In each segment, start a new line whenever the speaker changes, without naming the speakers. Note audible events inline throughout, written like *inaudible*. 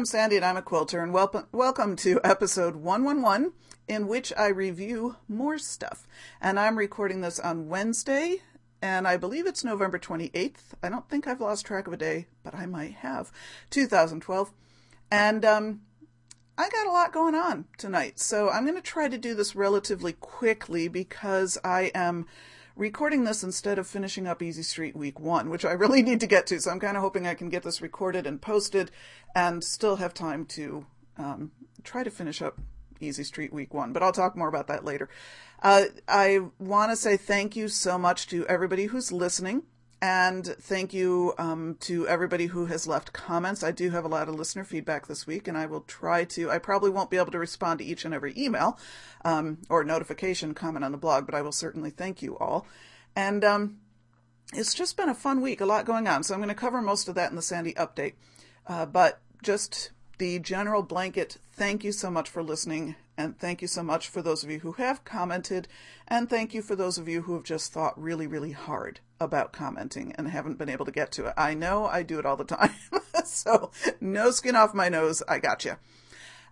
I'm Sandy and I'm a quilter, and welcome, welcome to episode 111, in which I review more stuff. And I'm recording this on Wednesday, and I believe it's November 28th. I don't think I've lost track of a day, but I might have. 2012. And um, I got a lot going on tonight, so I'm going to try to do this relatively quickly because I am recording this instead of finishing up Easy Street Week 1, which I really *laughs* need to get to. So I'm kind of hoping I can get this recorded and posted and still have time to um, try to finish up Easy Street Week 1. But I'll talk more about that later. Uh, I want to say thank you so much to everybody who's listening. And thank you um, to everybody who has left comments. I do have a lot of listener feedback this week, and I will try to. I probably won't be able to respond to each and every email um, or notification comment on the blog, but I will certainly thank you all. And um, it's just been a fun week, a lot going on. So I'm going to cover most of that in the Sandy update. Uh, but just the general blanket thank you so much for listening and thank you so much for those of you who have commented and thank you for those of you who have just thought really really hard about commenting and haven't been able to get to it i know i do it all the time *laughs* so no skin off my nose i got you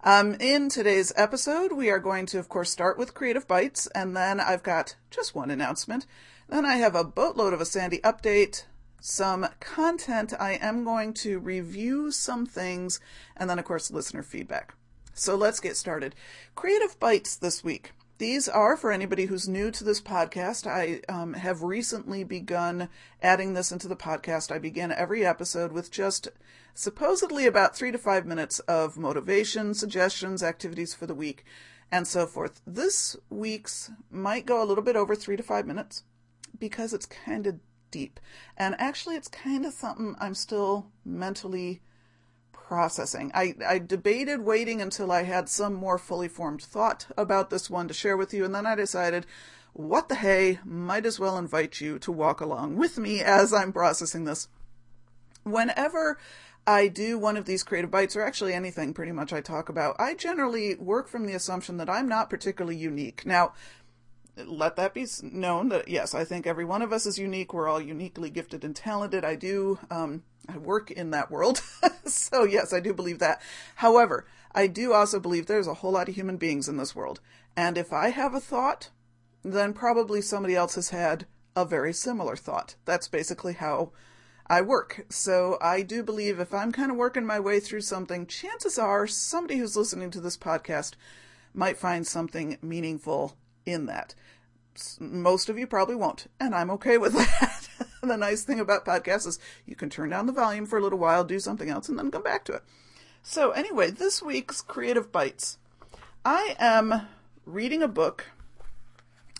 um, in today's episode we are going to of course start with creative bites and then i've got just one announcement then i have a boatload of a sandy update some content. I am going to review some things and then, of course, listener feedback. So let's get started. Creative Bites this week. These are for anybody who's new to this podcast. I um, have recently begun adding this into the podcast. I begin every episode with just supposedly about three to five minutes of motivation, suggestions, activities for the week, and so forth. This week's might go a little bit over three to five minutes because it's kind of deep. And actually, it's kind of something I'm still mentally processing. I, I debated waiting until I had some more fully formed thought about this one to share with you, and then I decided, what the hey, might as well invite you to walk along with me as I'm processing this. Whenever I do one of these creative bites, or actually anything pretty much I talk about, I generally work from the assumption that I'm not particularly unique. Now, let that be known that yes, I think every one of us is unique. We're all uniquely gifted and talented. I do, um, I work in that world. *laughs* so yes, I do believe that. However, I do also believe there's a whole lot of human beings in this world. And if I have a thought, then probably somebody else has had a very similar thought. That's basically how I work. So I do believe if I'm kind of working my way through something, chances are somebody who's listening to this podcast might find something meaningful in that. Most of you probably won't, and I'm okay with *laughs* that. the nice thing about podcasts is you can turn down the volume for a little while, do something else, and then come back to it. So, anyway, this week's Creative Bites. I am reading a book.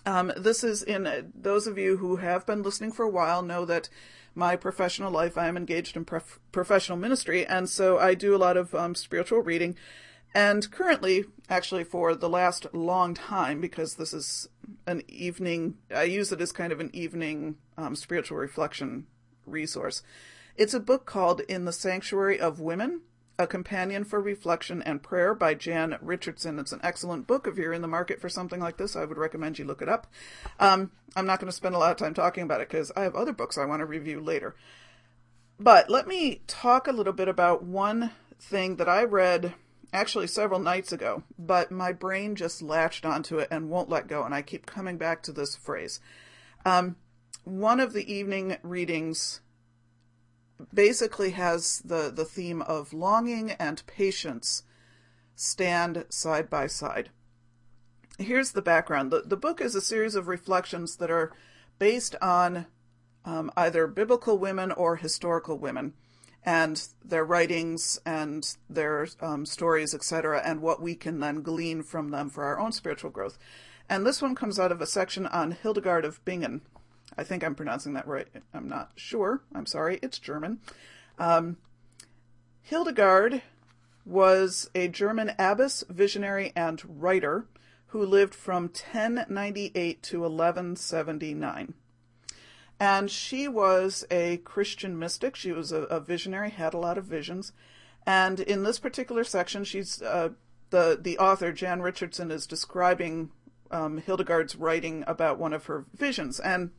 Um, this is in uh, those of you who have been listening for a while know that my professional life I am engaged in prof- professional ministry, and so I do a lot of um, spiritual reading. And currently, actually, for the last long time, because this is an evening, I use it as kind of an evening um, spiritual reflection resource. It's a book called In the Sanctuary of Women A Companion for Reflection and Prayer by Jan Richardson. It's an excellent book. If you're in the market for something like this, I would recommend you look it up. Um, I'm not going to spend a lot of time talking about it because I have other books I want to review later. But let me talk a little bit about one thing that I read actually several nights ago, but my brain just latched onto it and won't let go, and I keep coming back to this phrase. Um, one of the evening readings basically has the, the theme of longing and patience stand side by side. Here's the background the, the book is a series of reflections that are based on um, either biblical women or historical women and their writings and their um, stories, etc., and what we can then glean from them for our own spiritual growth. And this one comes out of a section on Hildegard of Bingen. I think I'm pronouncing that right. I'm not sure. I'm sorry. It's German. Um, Hildegard was a German abbess, visionary, and writer who lived from 1098 to 1179. And she was a Christian mystic. She was a, a visionary, had a lot of visions. And in this particular section, she's uh, the the author Jan Richardson is describing um, Hildegard's writing about one of her visions, and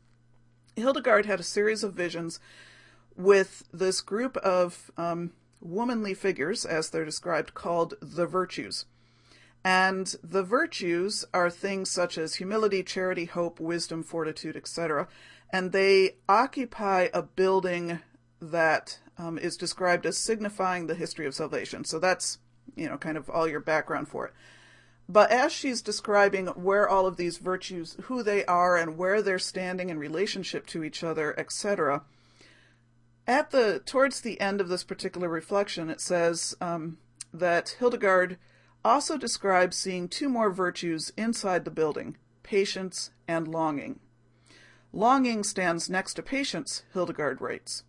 Hildegard had a series of visions with this group of um, womanly figures, as they're described, called the virtues. And the virtues are things such as humility, charity, hope, wisdom, fortitude, etc and they occupy a building that um, is described as signifying the history of salvation. So that's, you know, kind of all your background for it. But as she's describing where all of these virtues, who they are, and where they're standing in relationship to each other, etc., at the towards the end of this particular reflection, it says um, that Hildegard also describes seeing two more virtues inside the building: patience and longing. Longing stands next to patience, Hildegard writes.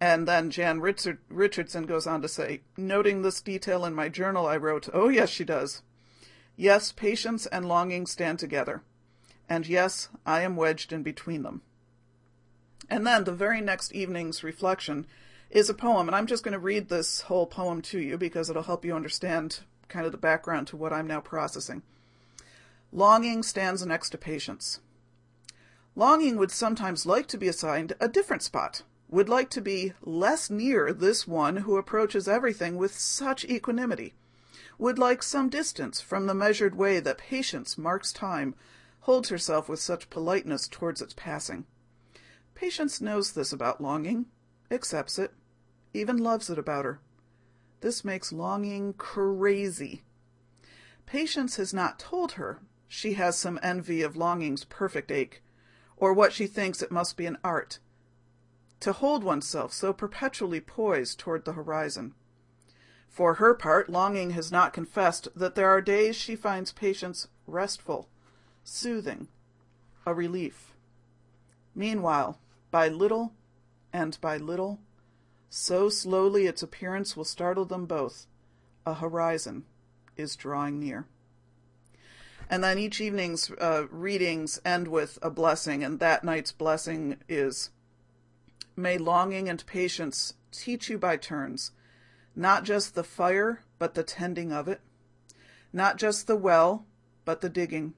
And then Jan Richard, Richardson goes on to say, noting this detail in my journal, I wrote, Oh, yes, she does. Yes, patience and longing stand together. And yes, I am wedged in between them. And then the very next evening's reflection is a poem, and I'm just going to read this whole poem to you because it'll help you understand kind of the background to what I'm now processing. Longing stands next to patience. Longing would sometimes like to be assigned a different spot, would like to be less near this one who approaches everything with such equanimity, would like some distance from the measured way that patience marks time, holds herself with such politeness towards its passing. Patience knows this about longing, accepts it, even loves it about her. This makes longing crazy. Patience has not told her she has some envy of longing's perfect ache, or what she thinks it must be an art, to hold oneself so perpetually poised toward the horizon. For her part, longing has not confessed that there are days she finds patience restful, soothing, a relief. Meanwhile, by little and by little, so slowly its appearance will startle them both, a horizon is drawing near. And then each evening's uh, readings end with a blessing, and that night's blessing is May longing and patience teach you by turns, not just the fire, but the tending of it, not just the well, but the digging,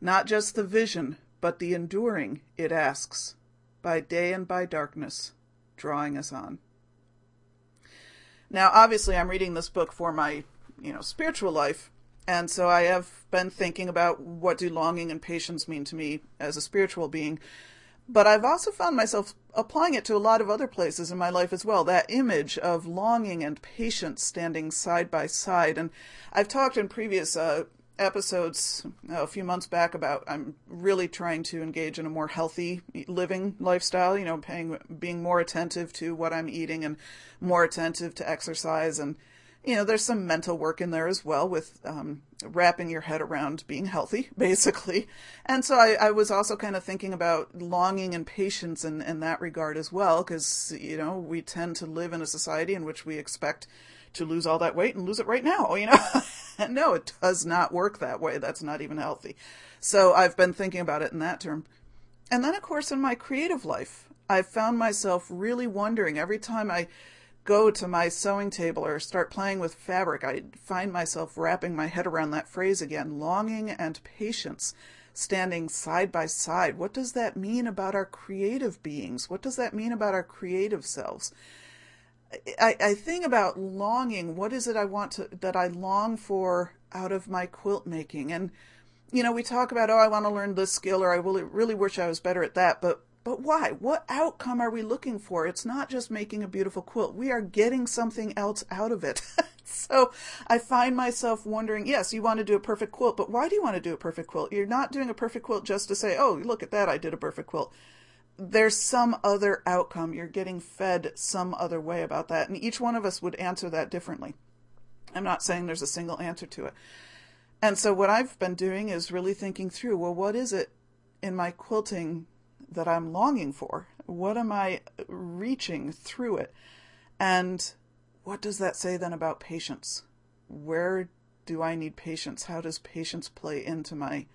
not just the vision, but the enduring it asks, by day and by darkness, drawing us on. Now, obviously, I'm reading this book for my, you know, spiritual life, and so I have been thinking about what do longing and patience mean to me as a spiritual being. But I've also found myself applying it to a lot of other places in my life as well. That image of longing and patience standing side by side. And I've talked in previous uh, episodes uh, a few months back about I'm really trying to engage in a more healthy living lifestyle, you know, paying being more attentive to what I'm eating and more attentive to exercise and you know, there's some mental work in there as well with um, wrapping your head around being healthy, *laughs* basically. And so I, I was also kind of thinking about longing and patience in, in that regard as well, because, you know, we tend to live in a society in which we expect to lose all that weight and lose it right now, *laughs* you know? no, it does not work that way. That's not even healthy. So I've been thinking about it in that term. And then, of course, in my creative life, I've found myself really wondering every time I go to my sewing table or start playing with fabric, I find myself wrapping my head around that phrase again longing and patience standing side by side. What does that mean about our creative beings? What does that mean about our creative selves? I, I think about longing. What is it I want to that I long for out of my quilt making? And you know, we talk about, oh, I want to learn this skill, or I really, really wish I was better at that. But but why? What outcome are we looking for? It's not just making a beautiful quilt. We are getting something else out of it. *laughs* so I find myself wondering, yes, you want to do a perfect quilt, but why do you want to do a perfect quilt? You're not doing a perfect quilt just to say, oh, look at that, I did a perfect quilt. There's some other outcome. You're getting fed some other way about that. And each one of us would answer that differently. I'm not saying there's a single answer to it. And so what I've been doing is really thinking through, well, what is it in my quilting that I'm longing for? What am I reaching through it? And what does that say then about patience? Where do I need patience? How does patience play into my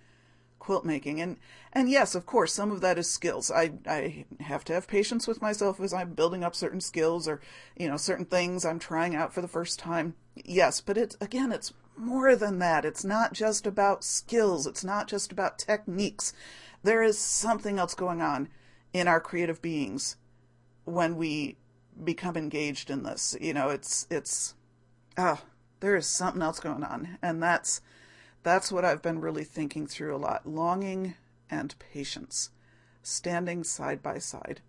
quilt making? And and yes, of course, some of that is skills. I I have to have patience with myself as I'm building up certain skills or you know certain things I'm trying out for the first time. Yes, but it's again, it's more than that. It's not just about skills. It's not just about techniques. There is something else going on in our creative beings when we become engaged in this. You know, it's it's oh, there is something else going on, and that's that's what I've been really thinking through a lot: longing and patience, standing side by side.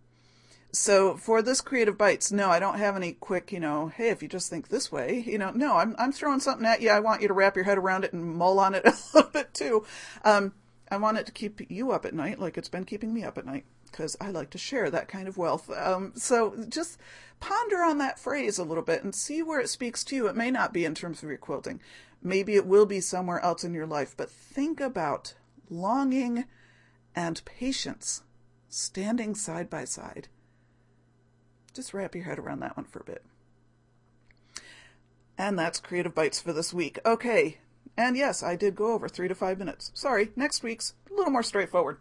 So for this creative bites, no, I don't have any quick, you know, hey, if you just think this way, you know, no, I'm I'm throwing something at you. I want you to wrap your head around it and mull on it *laughs* a little bit too. Um, I want it to keep you up at night, like it's been keeping me up at night because I like to share that kind of wealth. Um, so just ponder on that phrase a little bit and see where it speaks to you. It may not be in terms of your quilting, maybe it will be somewhere else in your life, but think about longing and patience standing side by side. Just wrap your head around that one for a bit. And that's Creative Bites for this week. Okay. And yes, I did go over three to five minutes. Sorry, next week's a little more straightforward.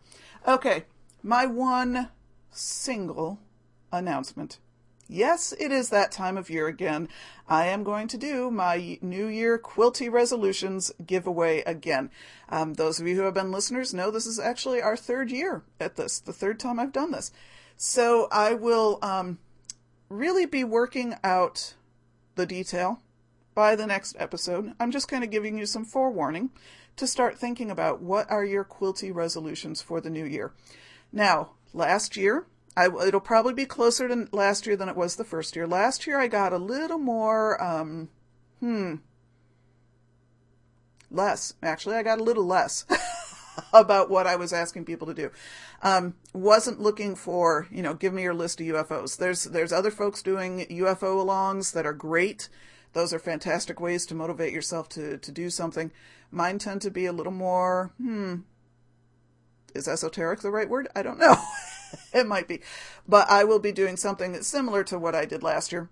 Okay my one single announcement. Yes, it is that time of year again. I am going to do my New Year Quilty Resolutions giveaway again. Um, those of you who have been listeners know this is actually our third year at this, the third time I've done this. So I will um, really be working out the detail by the next episode. I'm just kind of giving you some forewarning to start thinking about what are your quilty resolutions for the new year. Now, last year, I, it'll probably be closer to last year than it was the first year. Last year, I got a little more, um, hmm, less. Actually, I got a little less *laughs* about what I was asking people to do. Um, wasn't looking for, you know, give me your list of UFOs. There's there's other folks doing UFO alongs that are great. Those are fantastic ways to motivate yourself to to do something. Mine tend to be a little more, hmm, is esoteric the right word? I don't know. *laughs* it might be. But I will be doing something that's similar to what I did last year.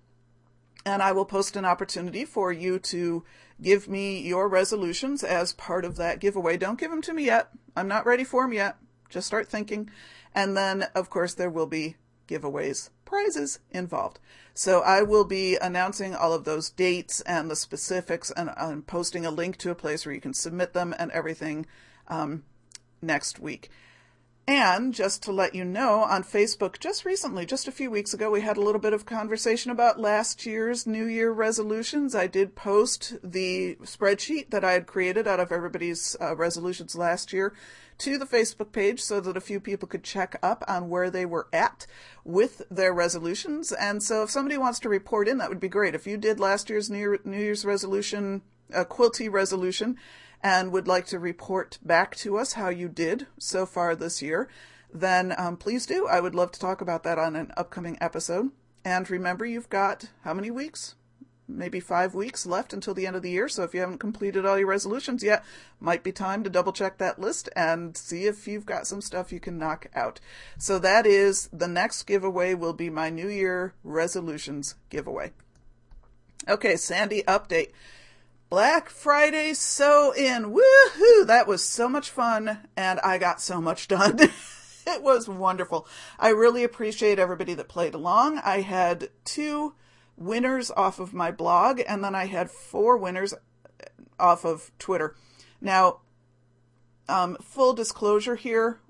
And I will post an opportunity for you to give me your resolutions as part of that giveaway. Don't give them to me yet. I'm not ready for them yet. Just start thinking. And then, of course, there will be giveaways, prizes involved. So I will be announcing all of those dates and the specifics and, and posting a link to a place where you can submit them and everything um, next week. And just to let you know, on Facebook, just recently, just a few weeks ago, we had a little bit of conversation about last year's New Year resolutions. I did post the spreadsheet that I had created out of everybody's uh, resolutions last year to the Facebook page so that a few people could check up on where they were at with their resolutions. And so if somebody wants to report in, that would be great. If you did last year's New, Year, New Year's resolution, a quilty resolution, and would like to report back to us how you did so far this year, then um, please do. I would love to talk about that on an upcoming episode. And remember, you've got how many weeks? Maybe five weeks left until the end of the year. So if you haven't completed all your resolutions yet, might be time to double check that list and see if you've got some stuff you can knock out. So that is the next giveaway will be my New Year resolutions giveaway. Okay, Sandy update. Black Friday Sew-In. Woohoo! That was so much fun and I got so much done. *laughs* it was wonderful. I really appreciate everybody that played along. I had two winners off of my blog and then I had four winners off of Twitter. Now, um, full disclosure here,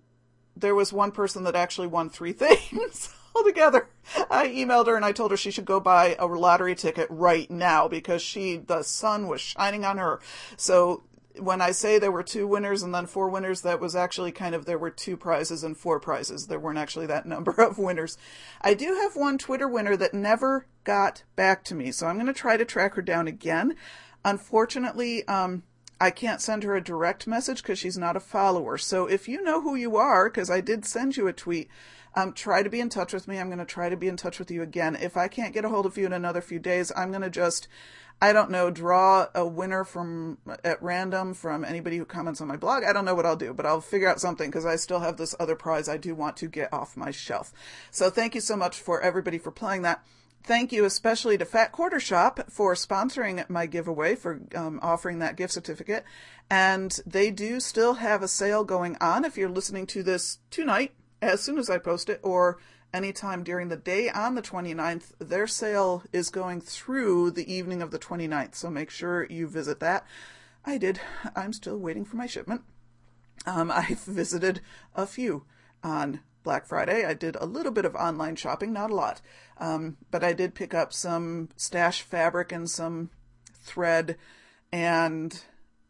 there was one person that actually won three *laughs* things altogether. I emailed her and I told her she should go buy a lottery ticket right now because she, the sun was shining on her. So when I say there were two winners and then four winners, that was actually kind of there were two prizes and four prizes. There weren't actually that number *laughs* of winners. I do have one Twitter winner that never got back to me, so I'm going to try to track her down again. Unfortunately, um, I can't send her a direct message because she's not a follower. So if you know who you are, because I did send you a tweet, um, try to be in touch with me. I'm going to try to be in touch with you again. If I can't get a hold of you in another few days, I'm going to just, I don't know, draw a winner from at random from anybody who comments on my blog. I don't know what I'll do, but I'll figure out something because I still have this other prize I do want to get off my shelf. So thank you so much for everybody for playing that. thank you especially to Fat Quarter Shop for sponsoring my giveaway, for um, offering that gift certificate. And they do still have a sale going on if you're listening to this tonight, as soon as I post it, or anytime during the day on the 29th. Their sale is going through the evening of the 29th, so make sure you visit that. I did. I'm still waiting for my shipment. Um, I've *laughs* visited a few on Black Friday. I did a little bit of online shopping, not a lot, um, but I did pick up some stash fabric and some thread and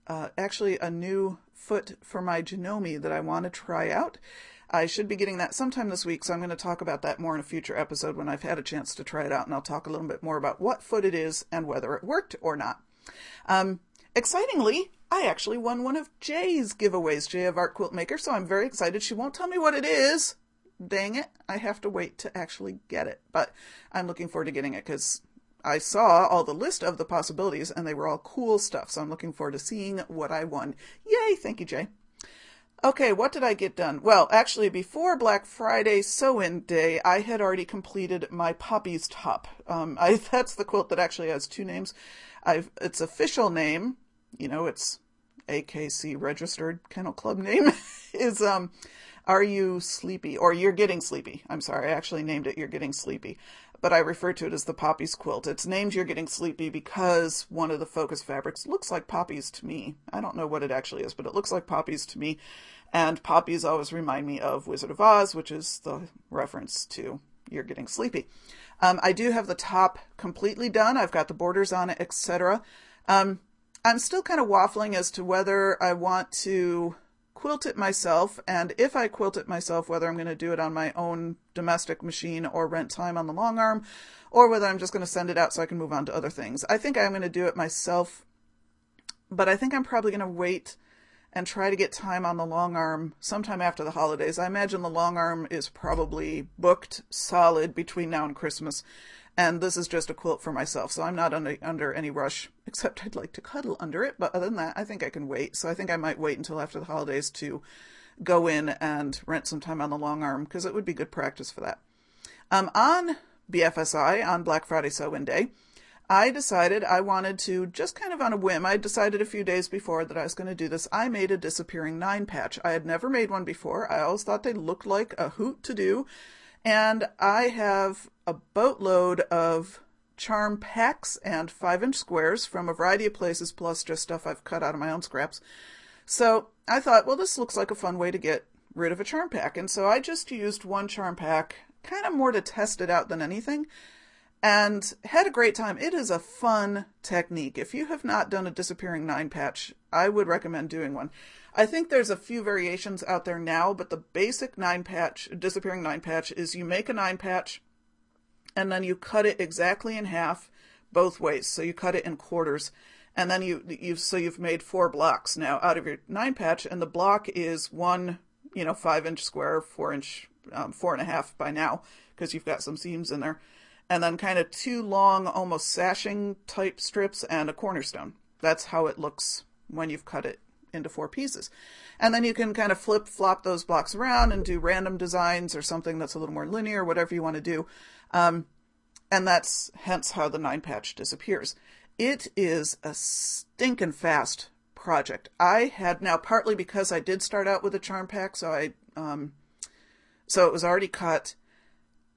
uh, actually a new foot for my Janome that I want to try out. I should be getting that sometime this week, so I'm going to talk about that more in a future episode when I've had a chance to try it out, and I'll talk a little bit more about what foot it is and whether it worked or not. Um, excitingly, I actually won one of Jay's giveaways, Jay of Art Quilt Maker, so I'm very excited. She won't tell me what it is. Dang it, I have to wait to actually get it, but I'm looking forward to getting it because I saw all the list of the possibilities and they were all cool stuff, so I'm looking forward to seeing what I won. Yay, thank you, Jay. Okay, what did I get done? Well, actually, before Black Friday sew-in day, I had already completed my Poppy's top. Um, I, *laughs* that's the quilt that actually has two names. I've, its official name, you know, it's AKC registered kennel club name, *laughs* is um, Are You Sleepy? Or You're Getting Sleepy. I'm sorry, I actually named it You're Getting Sleepy but I refer to it as the poppies quilt. It's named You're Getting Sleepy because one of the focus fabrics looks like poppies to me. I don't know what it actually is, but it looks like poppies to me. And poppies always remind me of Wizard of Oz, which is the reference to You're Getting Sleepy. Um, I do have the top completely done. I've got the borders on it, etc. Um, I'm still kind of waffling as to whether I want to quilt it myself, and if I quilt it myself, whether I'm going to do it on my own domestic machine or rent time on the long arm, or whether I'm just going to send it out so I can move on to other things. I think I'm going to do it myself, but I think I'm probably going to wait and try to get time on the long arm sometime after the holidays. I imagine the long arm is probably booked solid between now and Christmas and this is just a quilt for myself, so I'm not under, under any rush, *laughs* except I'd like to cuddle under it. But other than that, I think I can wait. So I think I might wait until after the holidays to go in and rent some time on the long arm, because it would be good practice for that. Um, on BFSI, on Black Friday Sew-In Day, I decided I wanted to, just kind of on a whim, I decided a few days before that I was going to do this. I made a disappearing nine patch. I had never made one before. I always thought they looked like a hoot to do. And I have a boatload of charm packs and five inch squares from a variety of places, plus just stuff I've cut out of my own scraps. So I thought, well, this looks like a fun way to get rid of a charm pack. And so I just used one charm pack, kind of more to test it out than anything, and had a great time. It is a fun technique. If you have not done a disappearing nine patch, I would recommend doing one. I think there's a few variations out there now, but the basic nine patch, disappearing nine patch, is you make a nine patch and then you cut it exactly in half both ways. So you cut it in quarters and then you, you so you've made four blocks now out of your nine patch and the block is one, you know, five inch square, four inch, um, four and a half by now because you've got some seams in there. And then kind of two long, almost sashing type strips and a cornerstone. That's how it looks when you've cut it into four pieces. And then you can kind of flip flop those blocks around and do random designs or something that's a little more linear, whatever you want to do. Um, and that's hence how the nine patch disappears. It is a stinking fast project. I had now partly because I did start out with a charm pack, so I um, so it was already cut.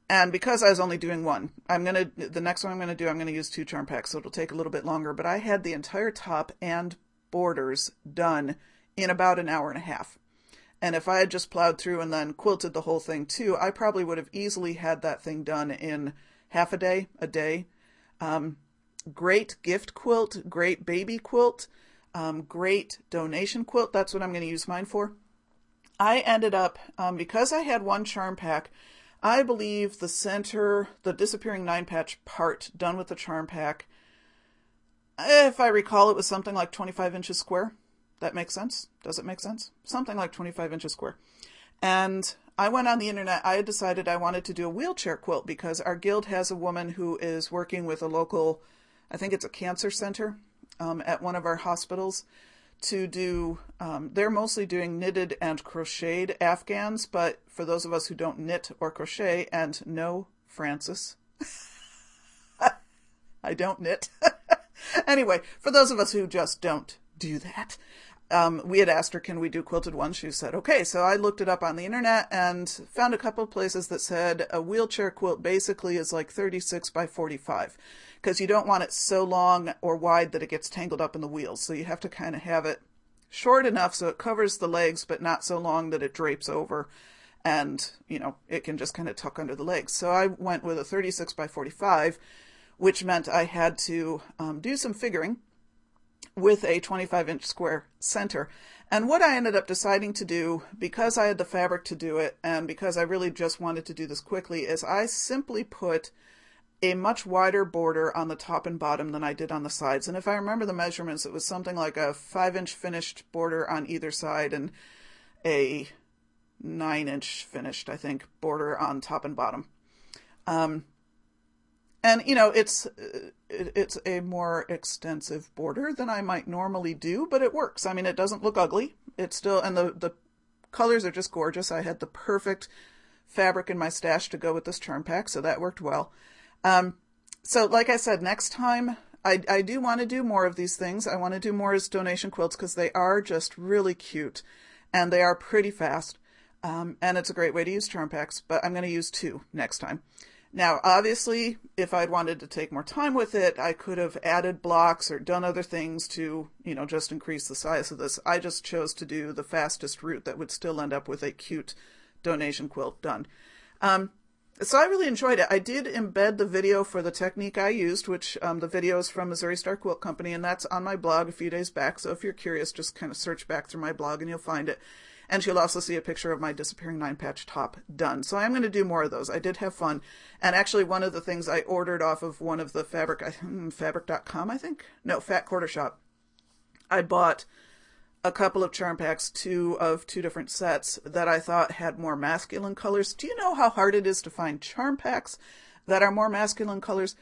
And because I was only doing one, I'm gonna the next one I'm gonna do I'm gonna use two charm packs, so it'll take a little bit longer. But I had the entire top and borders done in about an hour and a half. And if I had just plowed through and then quilted the whole thing too, I probably would have easily had that thing done in half a day, a day. Um, great gift quilt, great baby quilt, um, great donation quilt. That's what I'm going to use mine for. I ended up, um, because I had one charm pack, I believe the center, the disappearing nine patch part done with the charm pack if I recall, it was something like 25 inches square. That makes sense? Does it make sense? Something like 25 inches square. And I went on the internet. I had decided I wanted to do a wheelchair quilt because our guild has a woman who is working with a local, I think it's a cancer center um, at one of our hospitals to do, um, they're mostly doing knitted and crocheted Afghans, but for those of us who don't knit or crochet, and no, Francis, *laughs* I don't knit. *laughs* anyway, for those of us who just don't do that, um, we had asked her, can we do quilted ones? She said, okay. So I looked it up on the internet and found a couple of places that said a wheelchair quilt basically is like 36 by 45 because you don't want it so long or wide that it gets tangled up in the wheels. So you have to kind of have it short enough so it covers the legs, but not so long that it drapes over and, you know, it can just kind of tuck under the legs. So I went with a 36 by 45, which meant I had to um, do some figuring with a 25 inch square center. And what I ended up deciding to do, because I had the fabric to do it, and because I really just wanted to do this quickly, is I simply put a much wider border on the top and bottom than I did on the sides. And if I remember the measurements, it was something like a five inch finished border on either side and a nine inch finished, I think, border on top and bottom. Um, and you know it's it's a more extensive border than I might normally do, but it works. I mean, it doesn't look ugly. It's still and the the colors are just gorgeous. I had the perfect fabric in my stash to go with this charm pack, so that worked well. Um, so like I said, next time I I do want to do more of these things. I want to do more as donation quilts because they are just really cute, and they are pretty fast. Um, and it's a great way to use charm packs. But I'm going to use two next time. Now, obviously, if I'd wanted to take more time with it, I could have added blocks or done other things to, you know, just increase the size of this. I just chose to do the fastest route that would still end up with a cute donation quilt done. Um, so I really enjoyed it. I did embed the video for the technique I used, which um, the video is from Missouri Star Quilt Company, and that's on my blog a few days back. So if you're curious, just kind of search back through my blog and you'll find it. And she'll also see a picture of my disappearing nine patch top done. So I'm going to do more of those. I did have fun. And actually, one of the things I ordered off of one of the fabric, hmm, fabric.com, I think? No, Fat Quarter Shop. I bought a couple of charm packs, two of two different sets that I thought had more masculine colors. Do you know how hard it is to find charm packs that are more masculine colors?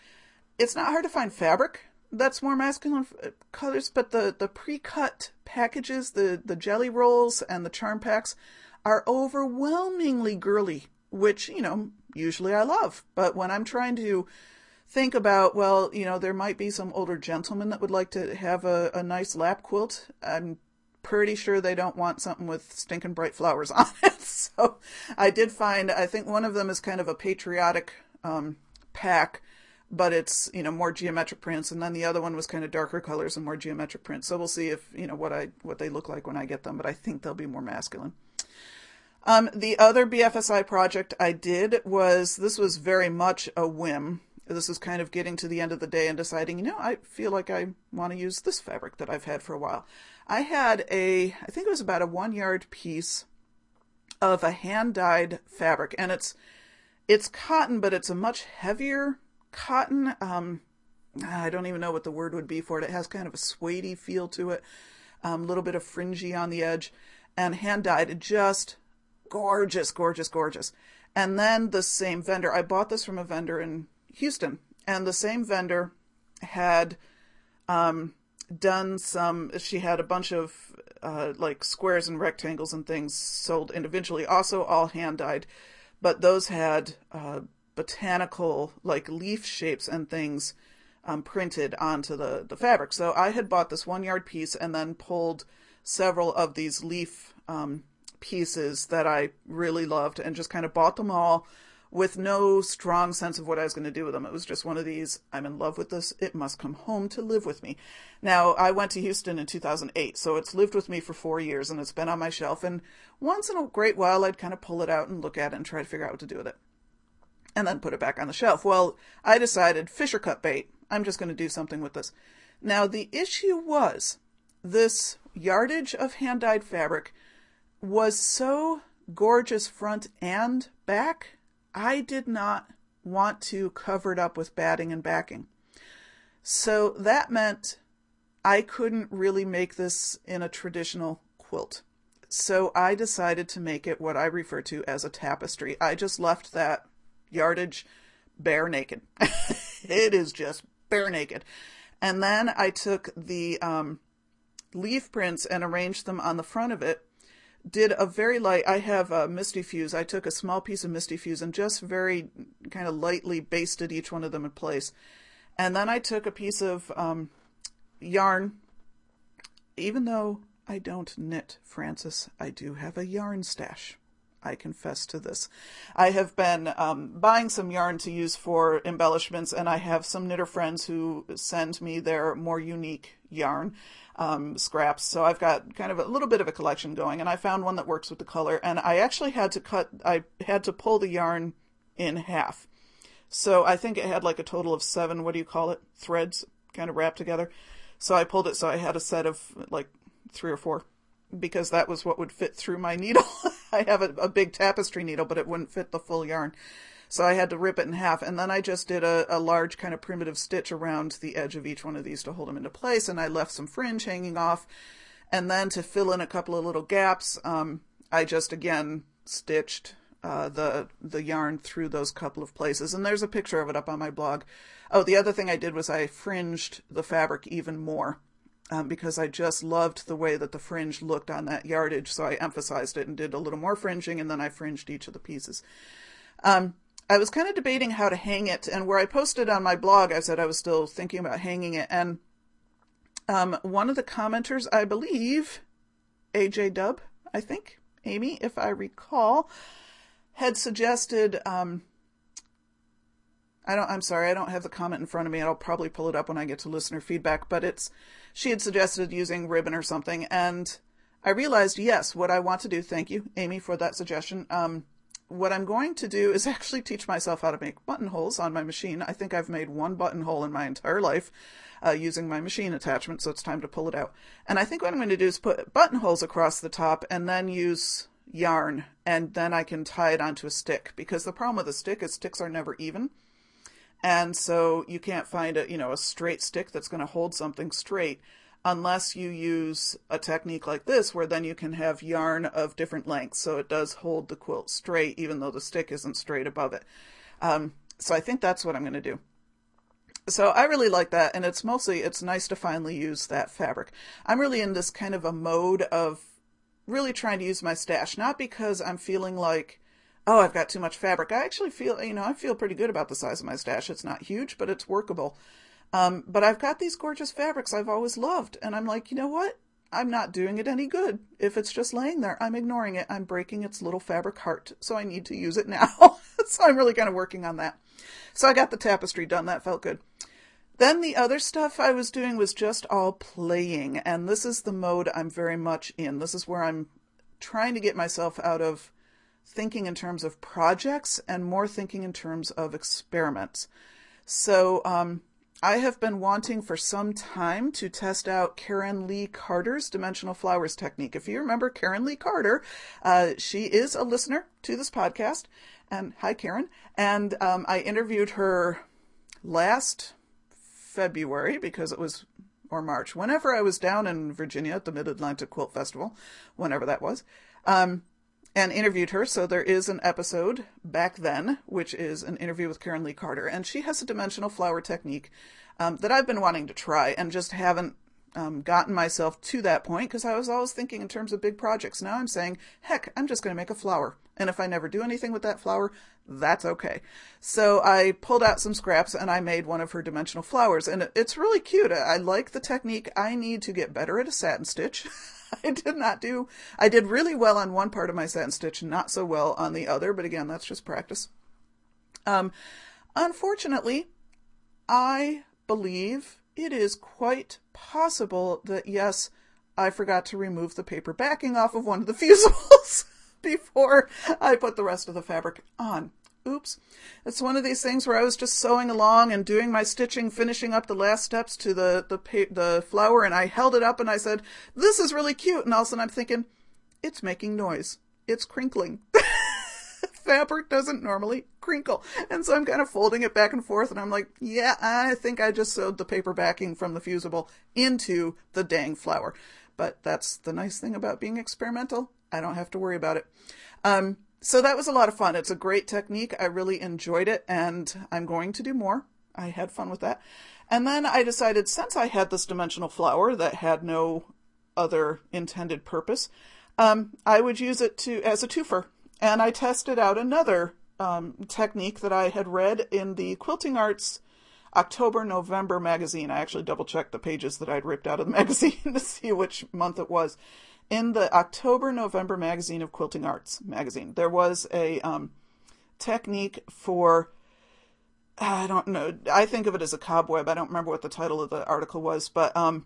It's not hard to find fabric that's more masculine colors, but the, the pre-cut packages, the, the jelly rolls and the charm packs are overwhelmingly girly, which, you know, usually I love. But when I'm trying to think about, well, you know, there might be some older gentlemen that would like to have a, a nice lap quilt, I'm pretty sure they don't want something with stinking bright flowers *laughs* on it. So I did find, I think one of them is kind of a patriotic um, pack but it's you know more geometric prints and then the other one was kind of darker colors and more geometric prints. So we'll see if you know what i what they look like when i get them but i think they'll be more masculine. Um, the other bfsi project i did was this was very much a whim. This was kind of getting to the end of the day and deciding you know i feel like i want to use this fabric that i've had for a while. I had a i think it was about a one yard piece of a hand dyed fabric and it's it's cotton but it's a much heavier cotton. Um, I don't even know what the word would be for it. It has kind of a suede feel to it, a um, little bit of fringy on the edge, and hand dyed. Just gorgeous, gorgeous, gorgeous. And then the same vendor, I bought this from a vendor in Houston, and the same vendor had um, done some, she had a bunch of uh, like squares and rectangles and things sold individually, also all hand dyed, but those had uh, botanical like leaf shapes and things um, printed onto the, the fabric. So I had bought this one yard piece and then pulled several of these leaf um, pieces that I really loved and just kind of bought them all with no strong sense of what I was going to do with them. It was just one of these, I'm in love with this, it must come home to live with me. Now, I went to Houston in 2008, so it's lived with me for four years and it's been on my shelf. And once in a great while, I'd kind of pull it out and look at it and try to figure out what to do with it and then put it back on the shelf. Well, I decided Fisher cut bait. I'm just going to do something with this. Now, the issue was this yardage of hand dyed fabric was so gorgeous front and back, I did not want to cover it up with batting and backing. So that meant I couldn't really make this in a traditional quilt. So I decided to make it what I refer to as a tapestry. I just left that yardage bare naked. *laughs* it is just bare naked. And then I took the um, leaf prints and arranged them on the front of it. Did a very light, I have a Misty Fuse. I took a small piece of Misty Fuse and just very kind of lightly basted each one of them in place. And then I took a piece of um, yarn, even though I don't knit, Frances, I do have a yarn stash. I confess to this. I have been um, buying some yarn to use for embellishments, and I have some knitter friends who send me their more unique yarn um, scraps. So I've got kind of a little bit of a collection going, and I found one that works with the color. And I actually had to cut, I had to pull the yarn in half. So I think it had like a total of seven, what do you call it? Threads kind of wrapped together. So I pulled it, so I had a set of like three or four because that was what would fit through my needle. *laughs* I have a, a, big tapestry needle, but it wouldn't fit the full yarn. So I had to rip it in half. And then I just did a, a large kind of primitive stitch around the edge of each one of these to hold them into place. And I left some fringe hanging off. And then to fill in a couple of little gaps, um, I just again stitched uh, the the yarn through those couple of places. And there's a picture of it up on my blog. Oh, the other thing I did was I fringed the fabric even more um, because I just loved the way that the fringe looked on that yardage. So I emphasized it and did a little more fringing, and then I fringed each of the pieces. Um, I was kind of debating how to hang it, and where I posted on my blog, I said I was still thinking about hanging it. And um, one of the commenters, I believe, AJ Dub, I think, Amy, if I recall, had suggested um, I don't I'm sorry, I don't have the comment in front of me. I'll probably pull it up when I get to listener feedback, but it's she had suggested using ribbon or something and I realized, yes, what I want to do, thank you, Amy, for that suggestion. Um, what I'm going to do is *laughs* actually teach myself how to make buttonholes on my machine. I think I've made one buttonhole in my entire life uh, using my machine attachment, so it's time to pull it out. And I think what I'm going to do is put buttonholes across the top and then use yarn, and then I can tie it onto a stick. Because the problem with a stick is sticks are never even. And so you can't find a, you know, a straight stick that's going to hold something straight unless you use a technique like this where then you can have yarn of different lengths so it does hold the quilt straight even though the stick isn't straight above it. Um, so I think that's what I'm going to do. So I really like that and it's mostly it's nice to finally use that fabric. I'm really in this kind of a mode of really trying to use my stash not because I'm feeling like oh, I've got too much fabric. I actually feel, you know, I feel pretty good about the size of my stash. It's not huge, but it's workable. Um, but I've got these gorgeous fabrics I've always loved. And I'm like, you know what? I'm not doing it any good. If it's just laying there, I'm ignoring it. I'm breaking its little fabric heart. So I need to use it now. *laughs* so I'm really kind of working on that. So I got the tapestry done. That felt good. Then the other stuff I was doing was just all playing. And this is the mode I'm very much in. This is where I'm trying to get myself out of thinking in terms of projects and more thinking in terms of experiments. So um, I have been wanting for some time to test out Karen Lee Carter's dimensional flowers technique. If you remember Karen Lee Carter, uh, she is a listener to this podcast. And hi, Karen. And um, I interviewed her last February because it was or March, whenever I was down in Virginia at the Mid Atlantic Quilt Festival, whenever that was. Um, and interviewed her. So there is an episode back then, which is an interview with Karen Lee Carter, and she has a dimensional flower technique um, that I've been wanting to try and just haven't um, gotten myself to that point because I was always thinking in terms of big projects. Now I'm saying, heck, I'm just going to make a flower. And if I never do anything with that flower, that's okay. So I pulled out some scraps and I made one of her dimensional flowers. And it's really cute. I like the technique. I need to get better at a satin stitch. *laughs* *laughs* I did not do, I did really well on one part of my satin stitch, not so well on the other, but again, that's just practice. Um, unfortunately, I believe it is quite possible that yes, I forgot to remove the paper backing off of one of the *laughs* fusibles *laughs* before I put the rest of the fabric on oops. It's one of these things where I was just sewing along and doing my stitching, finishing up the last steps to the, the, the flower, and I held it up and I said, this is really cute. And all of a sudden I'm thinking, it's making noise. It's crinkling. *laughs* Fabric doesn't normally crinkle. And so I'm kind of folding it back and forth and I'm like, yeah, I think I just sewed the paper backing from the fusible into the dang flower. But that's the nice thing about being experimental. I don't have to worry about it. Um, so that was a lot of fun. It's a great technique. I really enjoyed it and I'm going to do more. I had fun with that. And then I decided since I had this dimensional flower that had no other intended purpose, um, I would use it to as a twofer. And I tested out another um, technique that I had read in the Quilting Arts. October November magazine. I actually double checked the pages that I'd ripped out of the *laughs* magazine to see which month it was. In the October November magazine of Quilting Arts magazine, there was a um, technique for I don't know. I think of it as a cobweb. I don't remember what the title of the article was, but um,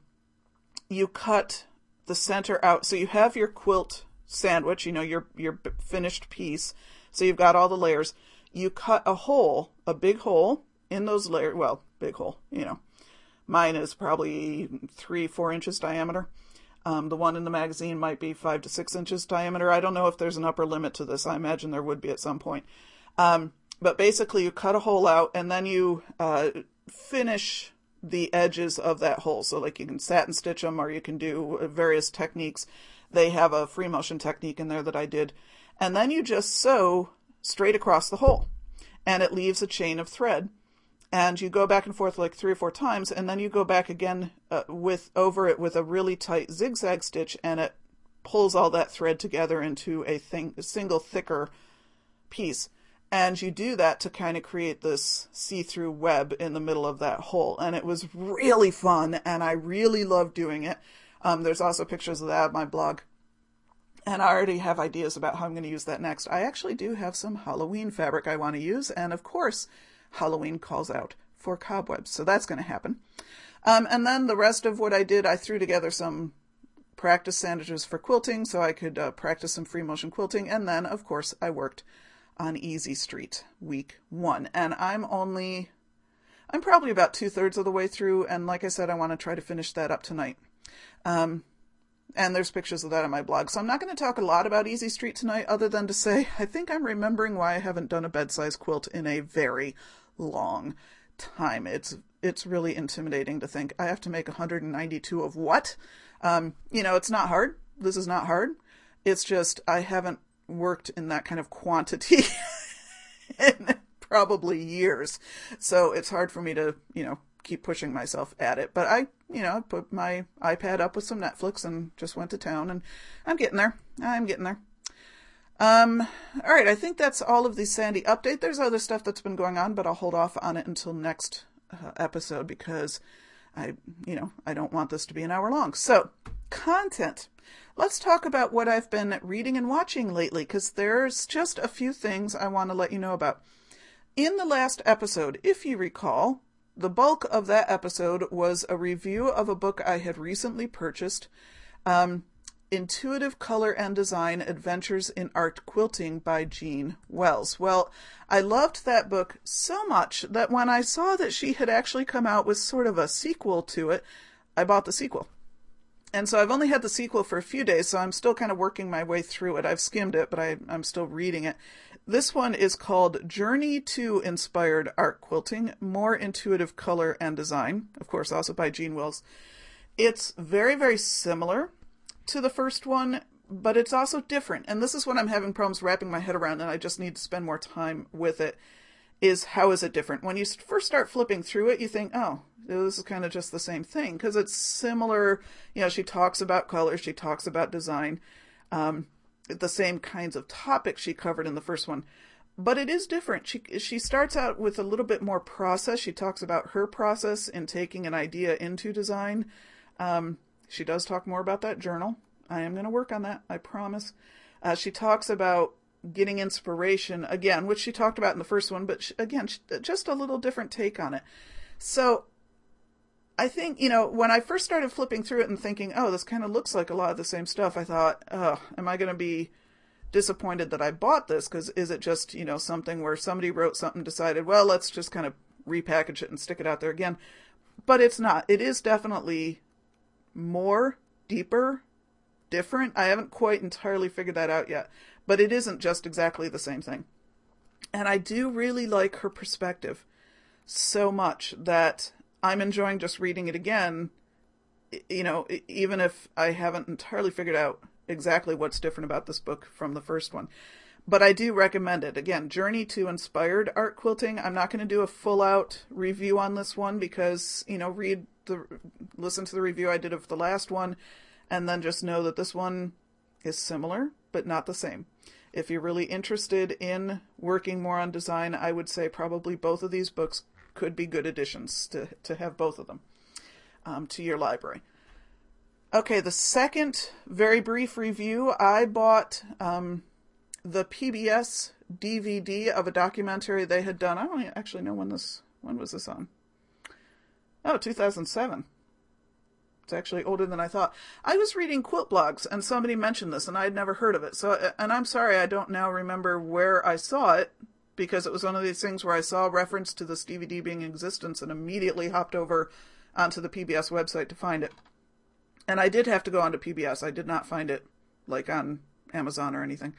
you cut the center out. So you have your quilt sandwich, you know, your your finished piece. So you've got all the layers. You cut a hole, a big hole in those layers. Well, big hole, you know. Mine is probably three, four inches diameter. Um, the one in the magazine might be five to six inches diameter. I don't know if there's an upper limit to this. I imagine there would be at some point. Um, but basically, you cut a hole out and then you uh, finish the edges of that hole. So, like, you can satin stitch them or you can do various techniques. They have a free motion technique in there that I did. And then you just sew straight across the hole and it leaves a chain of thread and you go back and forth like three or four times and then you go back again uh, with over it with a really tight zigzag stitch and it pulls all that thread together into a thing a single thicker piece. And you do that to kind of create this see-through web in the middle of that hole. And it was really fun and i really love doing it. Um, there's also pictures of that on my blog. And I already have ideas about how I'm going to use that next. I actually do have some Halloween fabric I want to use, and of course, Halloween calls out for cobwebs, so that's going to happen. Um, and then the rest of what I did, I threw together some practice sandwiches for quilting so I could uh, practice some free motion quilting, and then, of course, I worked on Easy Street week one. And I'm only, I'm probably about two thirds of the way through, and like I said, I want to try to finish that up tonight. Um, and there's pictures of that on my blog. So I'm not going to talk a lot about Easy Street tonight, other than to say I think I'm remembering why I haven't done a bed size quilt in a very long time. It's it's really intimidating to think I have to make 192 of what. Um, you know, it's not hard. This is not hard. It's just I haven't worked in that kind of quantity *laughs* in probably years, so it's hard for me to you know keep pushing myself at it. But I, you know, put my iPad up with some Netflix and just went to town, and I'm getting there. I'm getting there. Um, all right, I think that's all of the Sandy update. There's other stuff that's been going on, but I'll hold off on it until next uh, episode because I, you know, I don't want this to be an hour long. So, content. Let's talk about what I've been reading and watching lately because there's just a few things I want to let you know about. In the last episode, if you recall, the bulk of that episode was a review of a book I had recently purchased. Um, Intuitive Color and Design Adventures in Art Quilting by Jean Wells. Well, I loved that book so much that when I saw that she had actually come out with sort of a sequel to it, I bought the sequel. And so I've only had the sequel for a few days, so I'm still kind of working my way through it. I've skimmed it, but I, am still reading it. This one is called Journey to Inspired Art Quilting More Intuitive Color and Design, of course, also by Jean Wells. It's very, very similar to the first one, but it's also different. And this is what I'm having problems wrapping my head around, and I just need to spend more time with it. Is how is it different? When you first start flipping through it, you think, oh, this is kind of just the same thing because it's similar. You know, she talks about color, she talks about design. Um, the same kinds of topics she covered in the first one but it is different. She she starts out with a little bit more process. She talks about her process in taking an idea into design. Um, she does talk more about that journal. I am going to work on that. I promise. Uh, she talks about getting inspiration again, which she talked about in the first one, but she, again, she, just a little different take on it. So I think, you know, when I first started flipping through it and thinking, oh, this kind of looks like a lot of the same stuff, I thought, oh, am I going to be disappointed that I bought this? Because is it just, you know, something where somebody wrote something, decided, well, let's just kind of repackage it and stick it out there again? But it's not. It is definitely more, deeper, different. I haven't quite entirely figured that out yet. But it isn't just exactly the same thing. And I do really like her perspective so much that I'm enjoying just reading it again, you know, even if I haven't entirely figured out exactly what's different about this book from the first one. But I do recommend it. Again, Journey to Inspired Art Quilting. I'm not going to do a full out review on this one because, you know, read the listen to the review I did of the last one and then just know that this one is similar but not the same. If you're really interested in working more on design, I would say probably both of these books could be good additions to, to have both of them um, to your library. Okay, the second very brief review I bought um, the PBS DVD of a documentary they had done. I don't actually know when this when was this on. Oh, 2007. It's actually older than I thought. I was reading quilt blogs and somebody mentioned this and I had never heard of it. So and I'm sorry I don't now remember where I saw it because it was one of these things where I saw reference to this DVD being in existence and immediately hopped over onto the PBS website to find it. And I did have to go onto PBS. I did not find it like on Amazon or anything.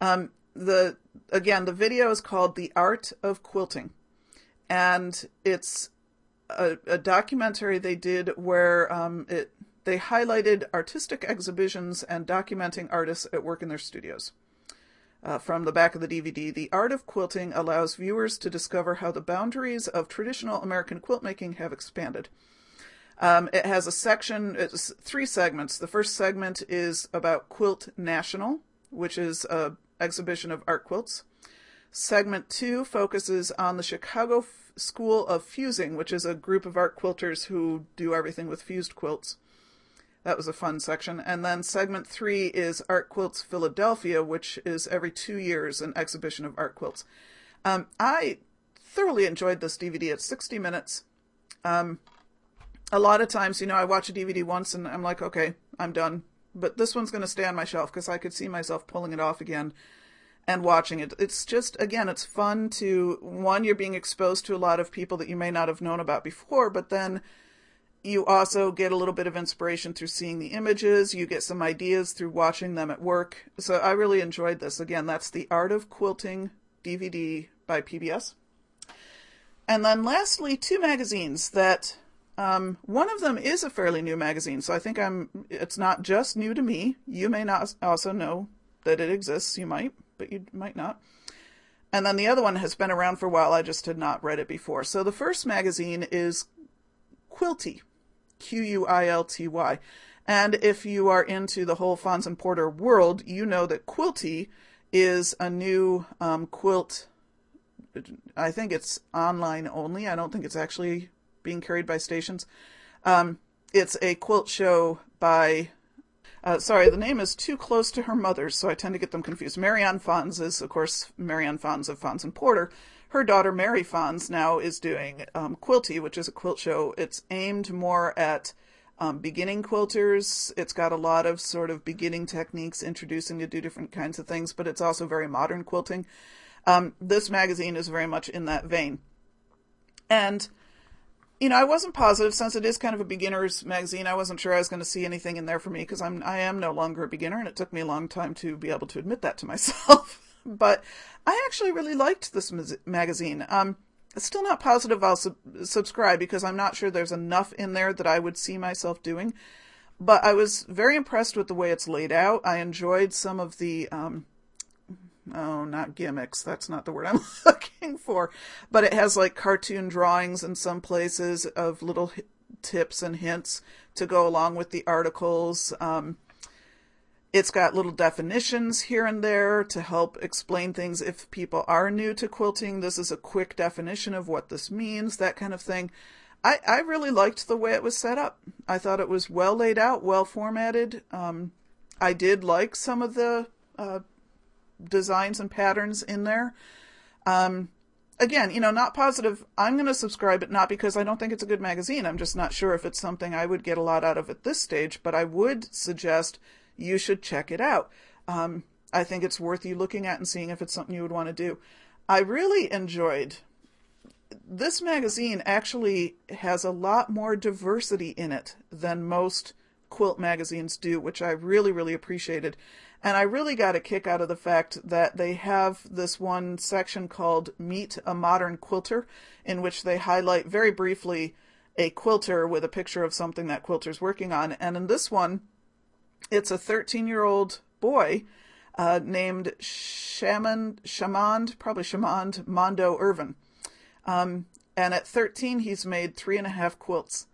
Um, the again, the video is called "The Art of Quilting," and it's a, a documentary they did where um, it they highlighted artistic exhibitions and documenting artists at work in their studios. Uh, from the back of the DVD, The Art of Quilting allows viewers to discover how the boundaries of traditional American quilt making have expanded. Um, it has a section, it's three segments. The first segment is about Quilt National, which is a exhibition of art quilts. Segment two focuses on the Chicago F- School of Fusing, which is a group of art quilters who do everything with fused quilts. That was a fun section. And then segment three is Art Quilts Philadelphia, which is every two years an exhibition of art quilts. Um, I thoroughly enjoyed this DVD. It's 60 minutes. Um, a lot of times, you know, I watch a DVD once and I'm like, okay, I'm done. But this one's going to stay on my shelf because I could see myself pulling it off again and watching it. It's just, again, it's fun to, one, you're being exposed to a lot of people that you may not have known about before, but then you also get a little bit of inspiration through seeing the images. You get some ideas through watching them at work. So I really enjoyed this. Again, that's the Art of Quilting DVD by PBS. And then lastly, two magazines that um, one of them is a fairly new magazine, so I think I'm. It's not just new to me. You may not also know that it exists. You might, but you might not. And then the other one has been around for a while. I just had not read it before. So the first magazine is Quilty, Q U I L T Y. And if you are into the whole Fons and Porter world, you know that Quilty is a new um, quilt. I think it's online only. I don't think it's actually being carried by stations. Um, it's a quilt show by, uh, sorry, the name is too close to her mother's, so I tend to get them confused. Marianne Fons is, of course, Marianne Fons of Fons and Porter. Her daughter, Mary Fons, now is doing um, Quilty, which is a quilt show. It's aimed more at um, beginning quilters. It's got a lot of sort of beginning techniques, introducing to do different kinds of things, but it's also very modern quilting. Um, this magazine is very much in that vein. And you know, I wasn't positive since it is kind of a beginner's magazine. I wasn't sure I was going to see anything in there for me because I'm I am no longer a beginner, and it took me a long time to be able to admit that to myself. *laughs* but I actually really liked this magazine. Um, still not positive I'll sub- subscribe because I'm not sure there's enough in there that I would see myself doing. But I was very impressed with the way it's laid out. I enjoyed some of the um, oh, not gimmicks. That's not the word I'm *laughs* looking for. But it has like cartoon drawings in some places of little tips and hints to go along with the articles. Um, it's got little definitions here and there to help explain things if people are new to quilting. This is a quick definition of what this means, that kind of thing. I, I really liked the way it was set up. I thought it was well laid out, well formatted. Um, I did like some of the uh, designs and patterns in there. Um, again, you know, not positive. I'm going to subscribe, but not because I don't think it's a good magazine. I'm just not sure if it's something I would get a lot out of at this stage, but I would suggest you should check it out. Um, I think it's worth you looking at and seeing if it's something you would want to do. I really enjoyed this magazine actually has a lot more diversity in it than most quilt magazines do, which I really, really appreciated. And I really got a kick out of the fact that they have this one section called Meet a Modern Quilter, in which they highlight very briefly a quilter with a picture of something that quilter's working on. And in this one, it's a 13 year old boy uh, named Shaman, Shamand, probably Shamand Mondo Irvin. Um, and at 13, he's made three and a half quilts.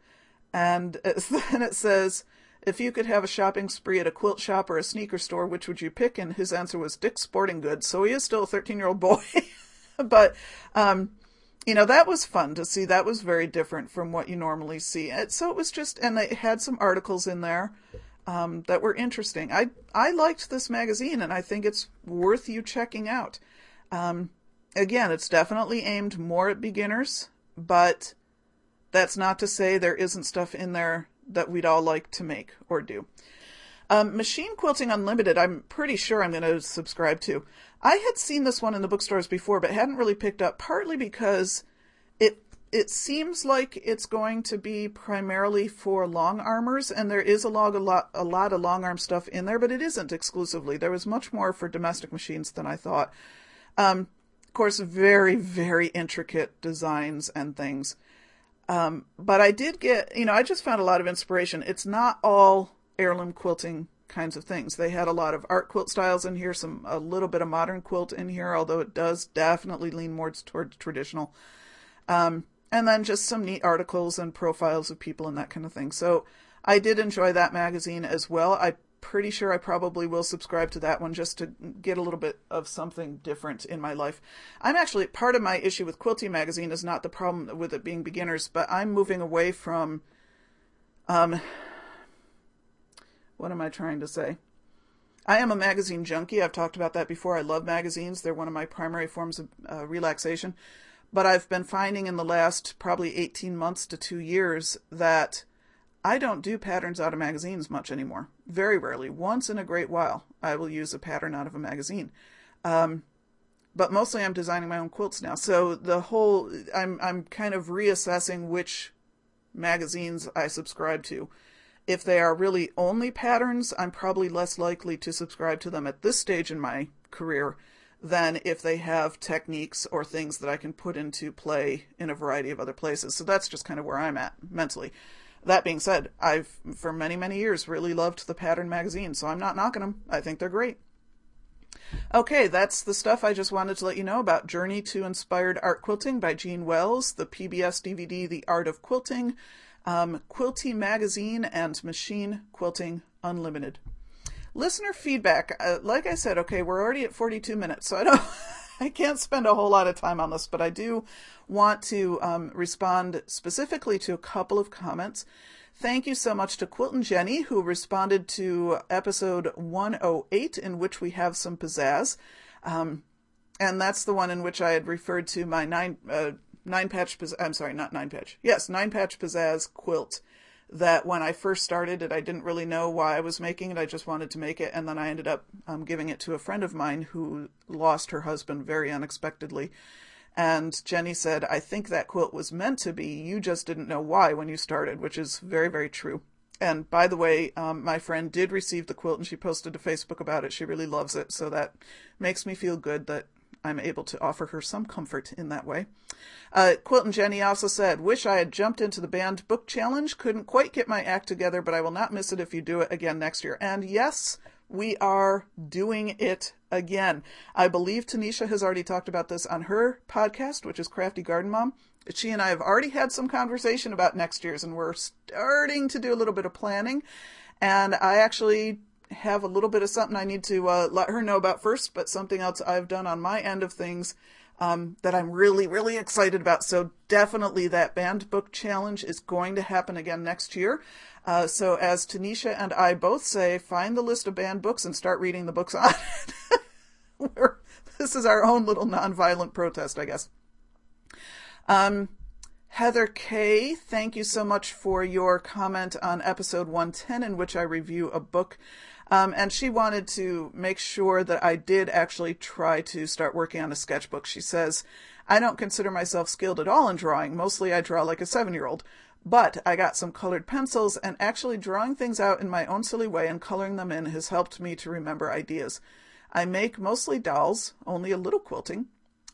And *laughs* then it says, if you could have a shopping spree at a quilt shop or a sneaker store, which would you pick? And his answer was Dick's Sporting Goods. So he is still a 13 year old boy. *laughs* but um, you know, that was fun to see. That was very different from what you normally see. So it was just, and it had some articles in there um, that were interesting. I I liked this magazine, and I think it's worth you checking out. Um, again, it's definitely aimed more at beginners, but that's not to say there isn't stuff in there that we'd all like to make or do. Um, Machine Quilting Unlimited, I'm pretty sure I'm going to subscribe to. I had seen this one in the bookstores before, but hadn't really picked up, partly because it it seems like it's going to be primarily for longarmers, and there is a, log, a lot a lot of long arm stuff in there, but it isn't exclusively. There was much more for domestic machines than I thought. Um, of course, very very intricate designs and things. Um, but I did get, you know, I just found a lot of inspiration. It's not all heirloom quilting kinds of things. They had a lot of art quilt styles in here, some a little bit of modern quilt in here, although it does definitely lean more towards traditional. Um, and then just some neat articles and profiles of people and that kind of thing. So I did enjoy that magazine as well. I'm pretty sure I probably will subscribe to that one just to get a little bit of something different in my life. I'm actually part of my issue with Quilty magazine is not the problem with it being beginners, but I'm moving away from um what am I trying to say? I am a magazine junkie. I've talked about that before. I love magazines. They're one of my primary forms of uh, relaxation. But I've been finding in the last probably 18 months to two years that I don't do patterns out of magazines much anymore. Very rarely. Once in a great while, I will use a pattern out of a magazine. Um, but mostly I'm designing my own quilts now. So the whole, I'm, I'm kind of reassessing which magazines I subscribe to. If they are really only patterns, I'm probably less likely to subscribe to them at this stage in my career than if they have techniques or things that I can put into play in a variety of other places. So that's just kind of where I'm at mentally. That being said, I've for many, many years really loved the pattern magazine, so I'm not knocking them. I think they're great. Okay, that's the stuff I just wanted to let you know about Journey to Inspired Art Quilting by Jean Wells, the PBS DVD The Art of Quilting, um, Quilty Magazine, and Machine Quilting Unlimited. Listener feedback. Uh, like I said, okay, we're already at 42 minutes, so I don't. *laughs* I can't spend a whole lot of time on this, but I do want to um, respond specifically to a couple of comments. Thank you so much to Quilton Jenny, who responded to episode 108, in which we have some pizzazz. Um, and that's the one in which I had referred to my nine uh, nine patch, I'm sorry, not nine patch. Yes, nine patch pizzazz quilt that when I first started it, I didn't really know why I was making it. I just wanted to make it. And then I ended up um, giving it to a friend of mine who lost her husband very unexpectedly. And Jenny said, I think that quilt was meant to be. You just didn't know why when you started, which is very, very true. And by the way, um, my friend did receive the quilt and she posted to Facebook about it. She really loves it. So that makes me feel good that I'm able to offer her some comfort in that way. Uh, Quilton Jenny also said, Wish I had jumped into the banned book challenge. Couldn't quite get my act together, but I will not miss it if you do it again next year. And yes, we are doing it again. I believe Tanisha has already talked about this on her podcast, which is Crafty Garden Mom. She and I have already had some conversation about next year's, and we're starting to do a little bit of planning. And I actually have a little bit of something I need to uh, let her know about first, but something else I've done on my end of things um, that I'm really, really excited about. So definitely that banned book challenge is going to happen again next year. Uh, so as Tanisha and I both say, find the list of banned books and start reading the books *laughs* on it. *laughs* this is our own little nonviolent protest, I guess. Um, Heather K, thank you so much for your comment on episode 110, in which I review a book um, and she wanted to make sure that I did actually try to start working on a sketchbook. She says, I don't consider myself skilled at all in drawing. Mostly I draw like a seven year old. But I got some colored pencils, and actually drawing things out in my own silly way and coloring them in has helped me to remember ideas. I make mostly dolls, only a little quilting,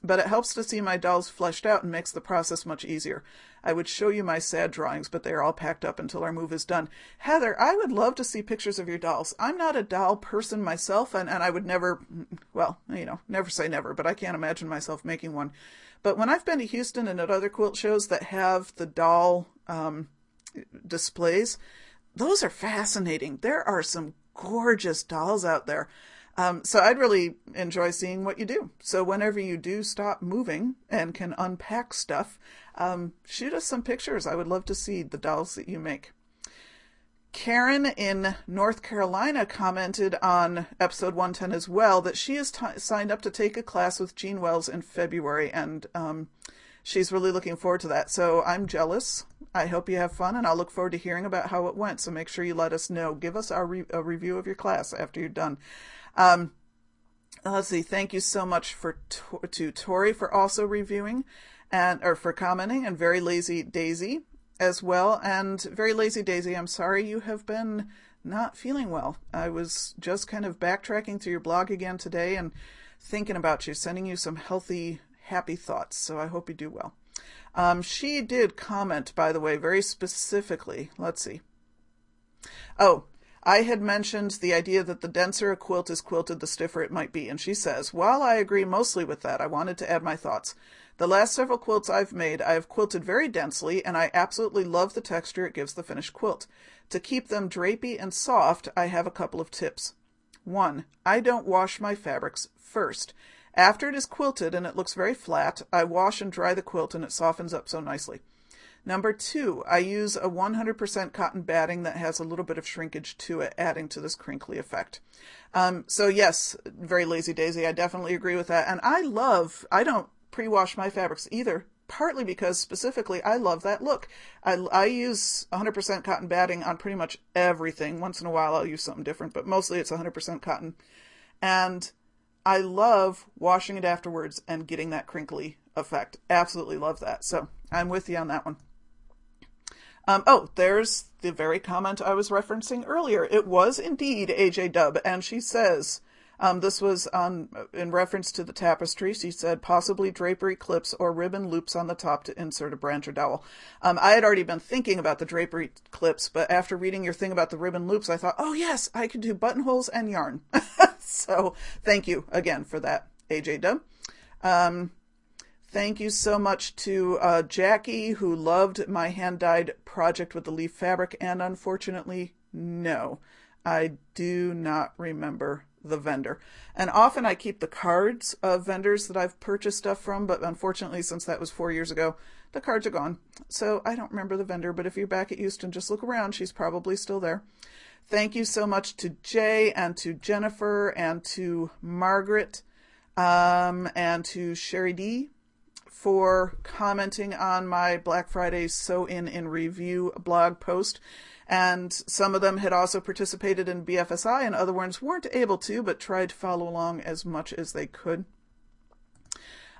but it helps to see my dolls fleshed out and makes the process much easier. I would show you my sad drawings, but they are all packed up until our move is done. Heather, I would love to see pictures of your dolls. I'm not a doll person myself, and, and I would never, well, you know, never say never, but I can't imagine myself making one. But when I've been to Houston and at other quilt shows that have the doll um, displays, those are fascinating. There are some gorgeous dolls out there. Um, so I'd really enjoy seeing what you do. So whenever you do stop moving and can unpack stuff, um, shoot us some pictures. I would love to see the dolls that you make. Karen in North Carolina commented on episode 110 as well that she has t- signed up to take a class with Jean Wells in February, and um, she's really looking forward to that. So I'm jealous. I hope you have fun, and I'll look forward to hearing about how it went. So make sure you let us know. Give us our re- a review of your class after you're done. Um, let's see. Thank you so much for to Tori for also reviewing and or for commenting, and very lazy Daisy as well. And very lazy Daisy, I'm sorry you have been not feeling well. I was just kind of backtracking through your blog again today and thinking about you, sending you some healthy, happy thoughts. So I hope you do well. Um, she did comment, by the way, very specifically. Let's see. Oh, I had mentioned the idea that the denser a quilt is quilted, the stiffer it might be, and she says, While I agree mostly with that, I wanted to add my thoughts. The last several quilts I've made, I have quilted very densely, and I absolutely love the texture it gives the finished quilt. To keep them drapey and soft, I have a couple of tips. 1. I don't wash my fabrics first. After it is quilted and it looks very flat, I wash and dry the quilt and it softens up so nicely. Number two, I use a 100% cotton batting that has a little bit of shrinkage to it, adding to this crinkly effect. Um, so yes, very lazy daisy. I definitely agree with that. And I love, I don't pre-wash my fabrics either, partly because specifically I love that look. I, I use 100% cotton batting on pretty much everything. Once in a while I'll use something different, but mostly it's 100% cotton. And I love washing it afterwards and getting that crinkly effect. Absolutely love that. So I'm with you on that one. Um, oh, there's the very comment I was referencing earlier. It was indeed AJ Dub, and she says, um, this was on in reference to the tapestry. She said possibly drapery clips or ribbon loops on the top to insert a branch or dowel. Um, I had already been thinking about the drapery clips, but after reading your thing about the ribbon loops, I thought, oh yes, I could do buttonholes and yarn. *laughs* so thank you again for that, AJ Dub. Um, thank you so much to uh, Jackie, who loved my hand dyed project with the leaf fabric, and unfortunately, no, I do not remember the vendor. And often I keep the cards of vendors that I've purchased stuff from, but unfortunately, since that was four years ago, the cards are gone. So I don't remember the vendor, but if you're back at Houston, just look around. She's probably still there. Thank you so much to Jay and to Jennifer and to Margaret um, and to Sherry D for commenting on my Black Friday Sew-In in Review blog post and some of them had also participated in BFSI, and other ones weren't able to, but tried to follow along as much as they could.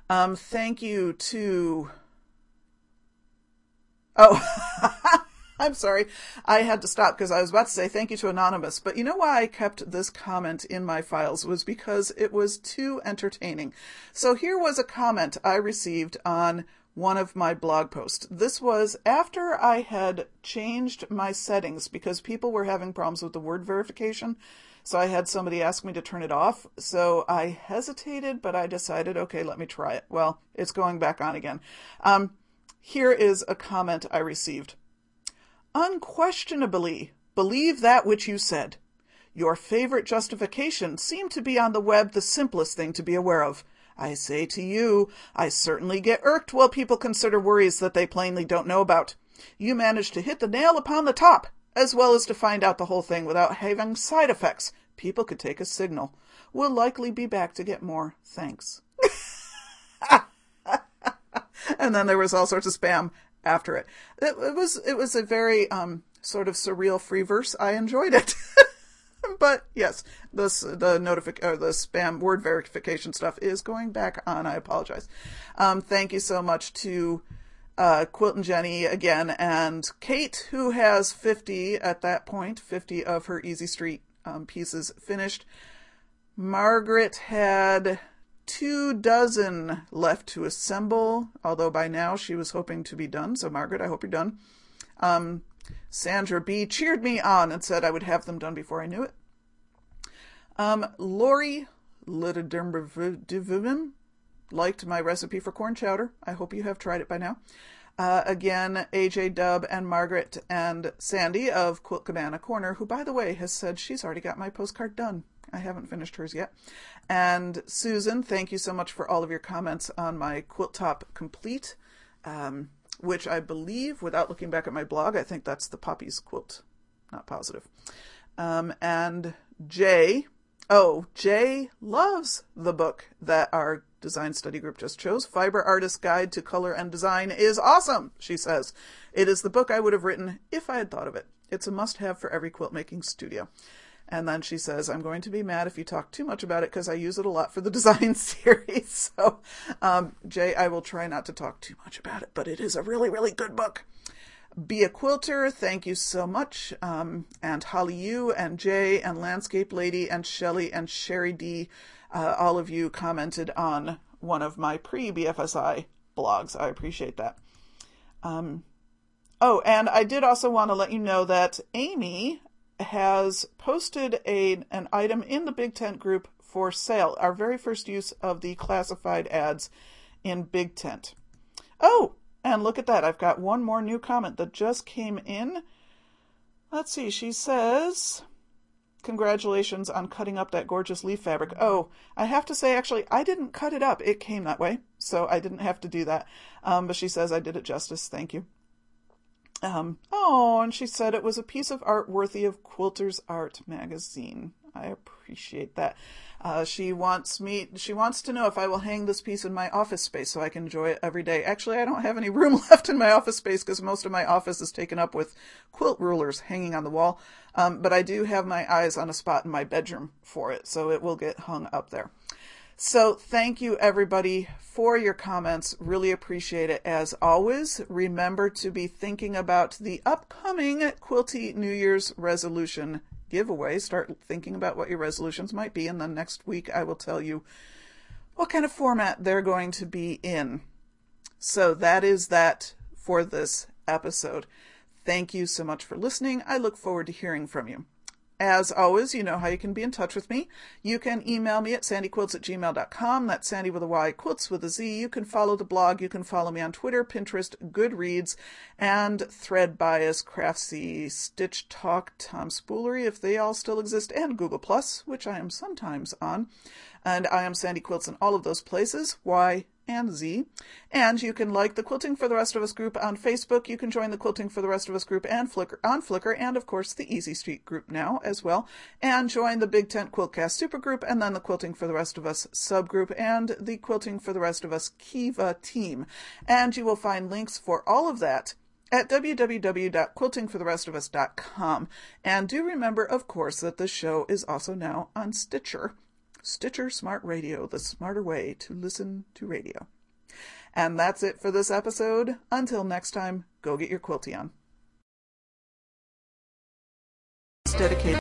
Um, thank you to. Oh, *laughs* I'm sorry. I had to stop because I was about to say thank you to Anonymous. But you know why I kept this comment in my files was because it was too entertaining. So here was a comment I received on one of my blog posts. This was after I had changed my settings because people were having problems with the word verification. So I had somebody ask me to turn it off. So I hesitated, but I decided, okay, let me try it. Well, it's going back on again. Um, here is a comment I received. Unquestionably, believe that which you said. Your favorite justification seemed to be on the web the simplest thing to be aware of. I say to you, I certainly get irked while people consider worries that they plainly don't know about. You managed to hit the nail upon the top, as well as to find out the whole thing without having side effects. People could take a signal. We'll likely be back to get more. Thanks. *laughs* and then there was all sorts of spam after it. It, it was it was a very um, sort of surreal free verse. I enjoyed it. *laughs* but yes, this the notific or the spam word verification stuff is going back on. I apologize. Um, thank you so much to uh, Quilt and Jenny again, and Kate, who has 50 at that point, 50 of her Easy Street um, pieces finished. Margaret had two dozen left to assemble, although by now she was hoping to be done. So, Margaret, I hope you're done. Um, Sandra B cheered me on and said I would have them done before I knew it. Um, Lori liked my recipe for corn chowder. I hope you have tried it by now. Uh, again, AJ Dub and Margaret and Sandy of Quilt Cabana Corner, who, by the way, has said she's already got my postcard done. I haven't finished hers yet. And Susan, thank you so much for all of your comments on my Quilt Top Complete, um, which I believe, without looking back at my blog, I think that's the Poppies quilt. Not positive. Um, and Jay, oh, Jay loves the book that our design study group just chose. Fiber Artist Guide to Color and Design is awesome, she says. It is the book I would have written if I had thought of it. It's a must have for every quilt making studio. And then she says, I'm going to be mad if you talk too much about it because I use it a lot for the *laughs* design series. *laughs* So, um, Jay, I will try not to talk too much about it, but it is a really, really good book. Be a Quilter, thank you so much. Um, and Holly U and Jay and Landscape Lady and Shelly and Sherry D, uh, all of you commented on one of my pre BFSI blogs. I appreciate that. Um, oh, and I did also want to let you know that Amy has posted a an item in the Big Tent group for sale. Our very first use of the classified ads in Big Tent. Oh, and look at that. I've got one more new comment that just came in. Let's see. She says, Congratulations on cutting up that gorgeous leaf fabric. Oh, I have to say, actually, I didn't cut it up. It came that way, so I didn't have to do that. Um, but she says I did it justice. Thank you. Um, oh, and she said it was a piece of art worthy of Quilter's Art magazine. I appreciate that. Uh, she wants me. She wants to know if I will hang this piece in my office space so I can enjoy it every day. Actually, I don't have any *laughs* room left in my office space because most of my office is taken up with quilt rulers hanging on the wall. Um, but I do have my eyes on a spot in my bedroom for it, so it will get hung up there. So thank you everybody for your comments. Really appreciate it. As always, remember to be thinking about the upcoming Quilty New Year's resolution giveaway. Start thinking about what your resolutions might be, and then next week I will tell you what kind of format they're going to be in. So that is that for this episode. Thank you so much for listening. I look forward to hearing from you. As always, you know how you can be in touch with me. You can email me at sandyquilts at gmail.com. That's Sandy with a Y, quilts with a Z. You can follow the blog. You can follow me on Twitter, Pinterest, Goodreads, and Thread Bias, Craftsy, Stitch Talk, Tom Spoolery, if they all still exist, and Google Plus, which I am sometimes on. And I am Sandy Quilts in all of those places. Why? And Z. And you can like the Quilting for the Rest of Us group on Facebook. You can join the Quilting for the Rest of Us group and Flickr on Flickr, and of course the Easy Street group now as well. And join the Big Tent Quiltcast supergroup, and then the Quilting for the Rest of Us subgroup, and the Quilting for the Rest of Us Kiva team. And you will find links for all of that at www.quiltingfortherestofus.com. And do remember, of course, that the show is also now on Stitcher. Stitcher Smart Radio, the smarter way to listen to radio. And that's it for this episode. Until next time, go get your quilty on. Dedicated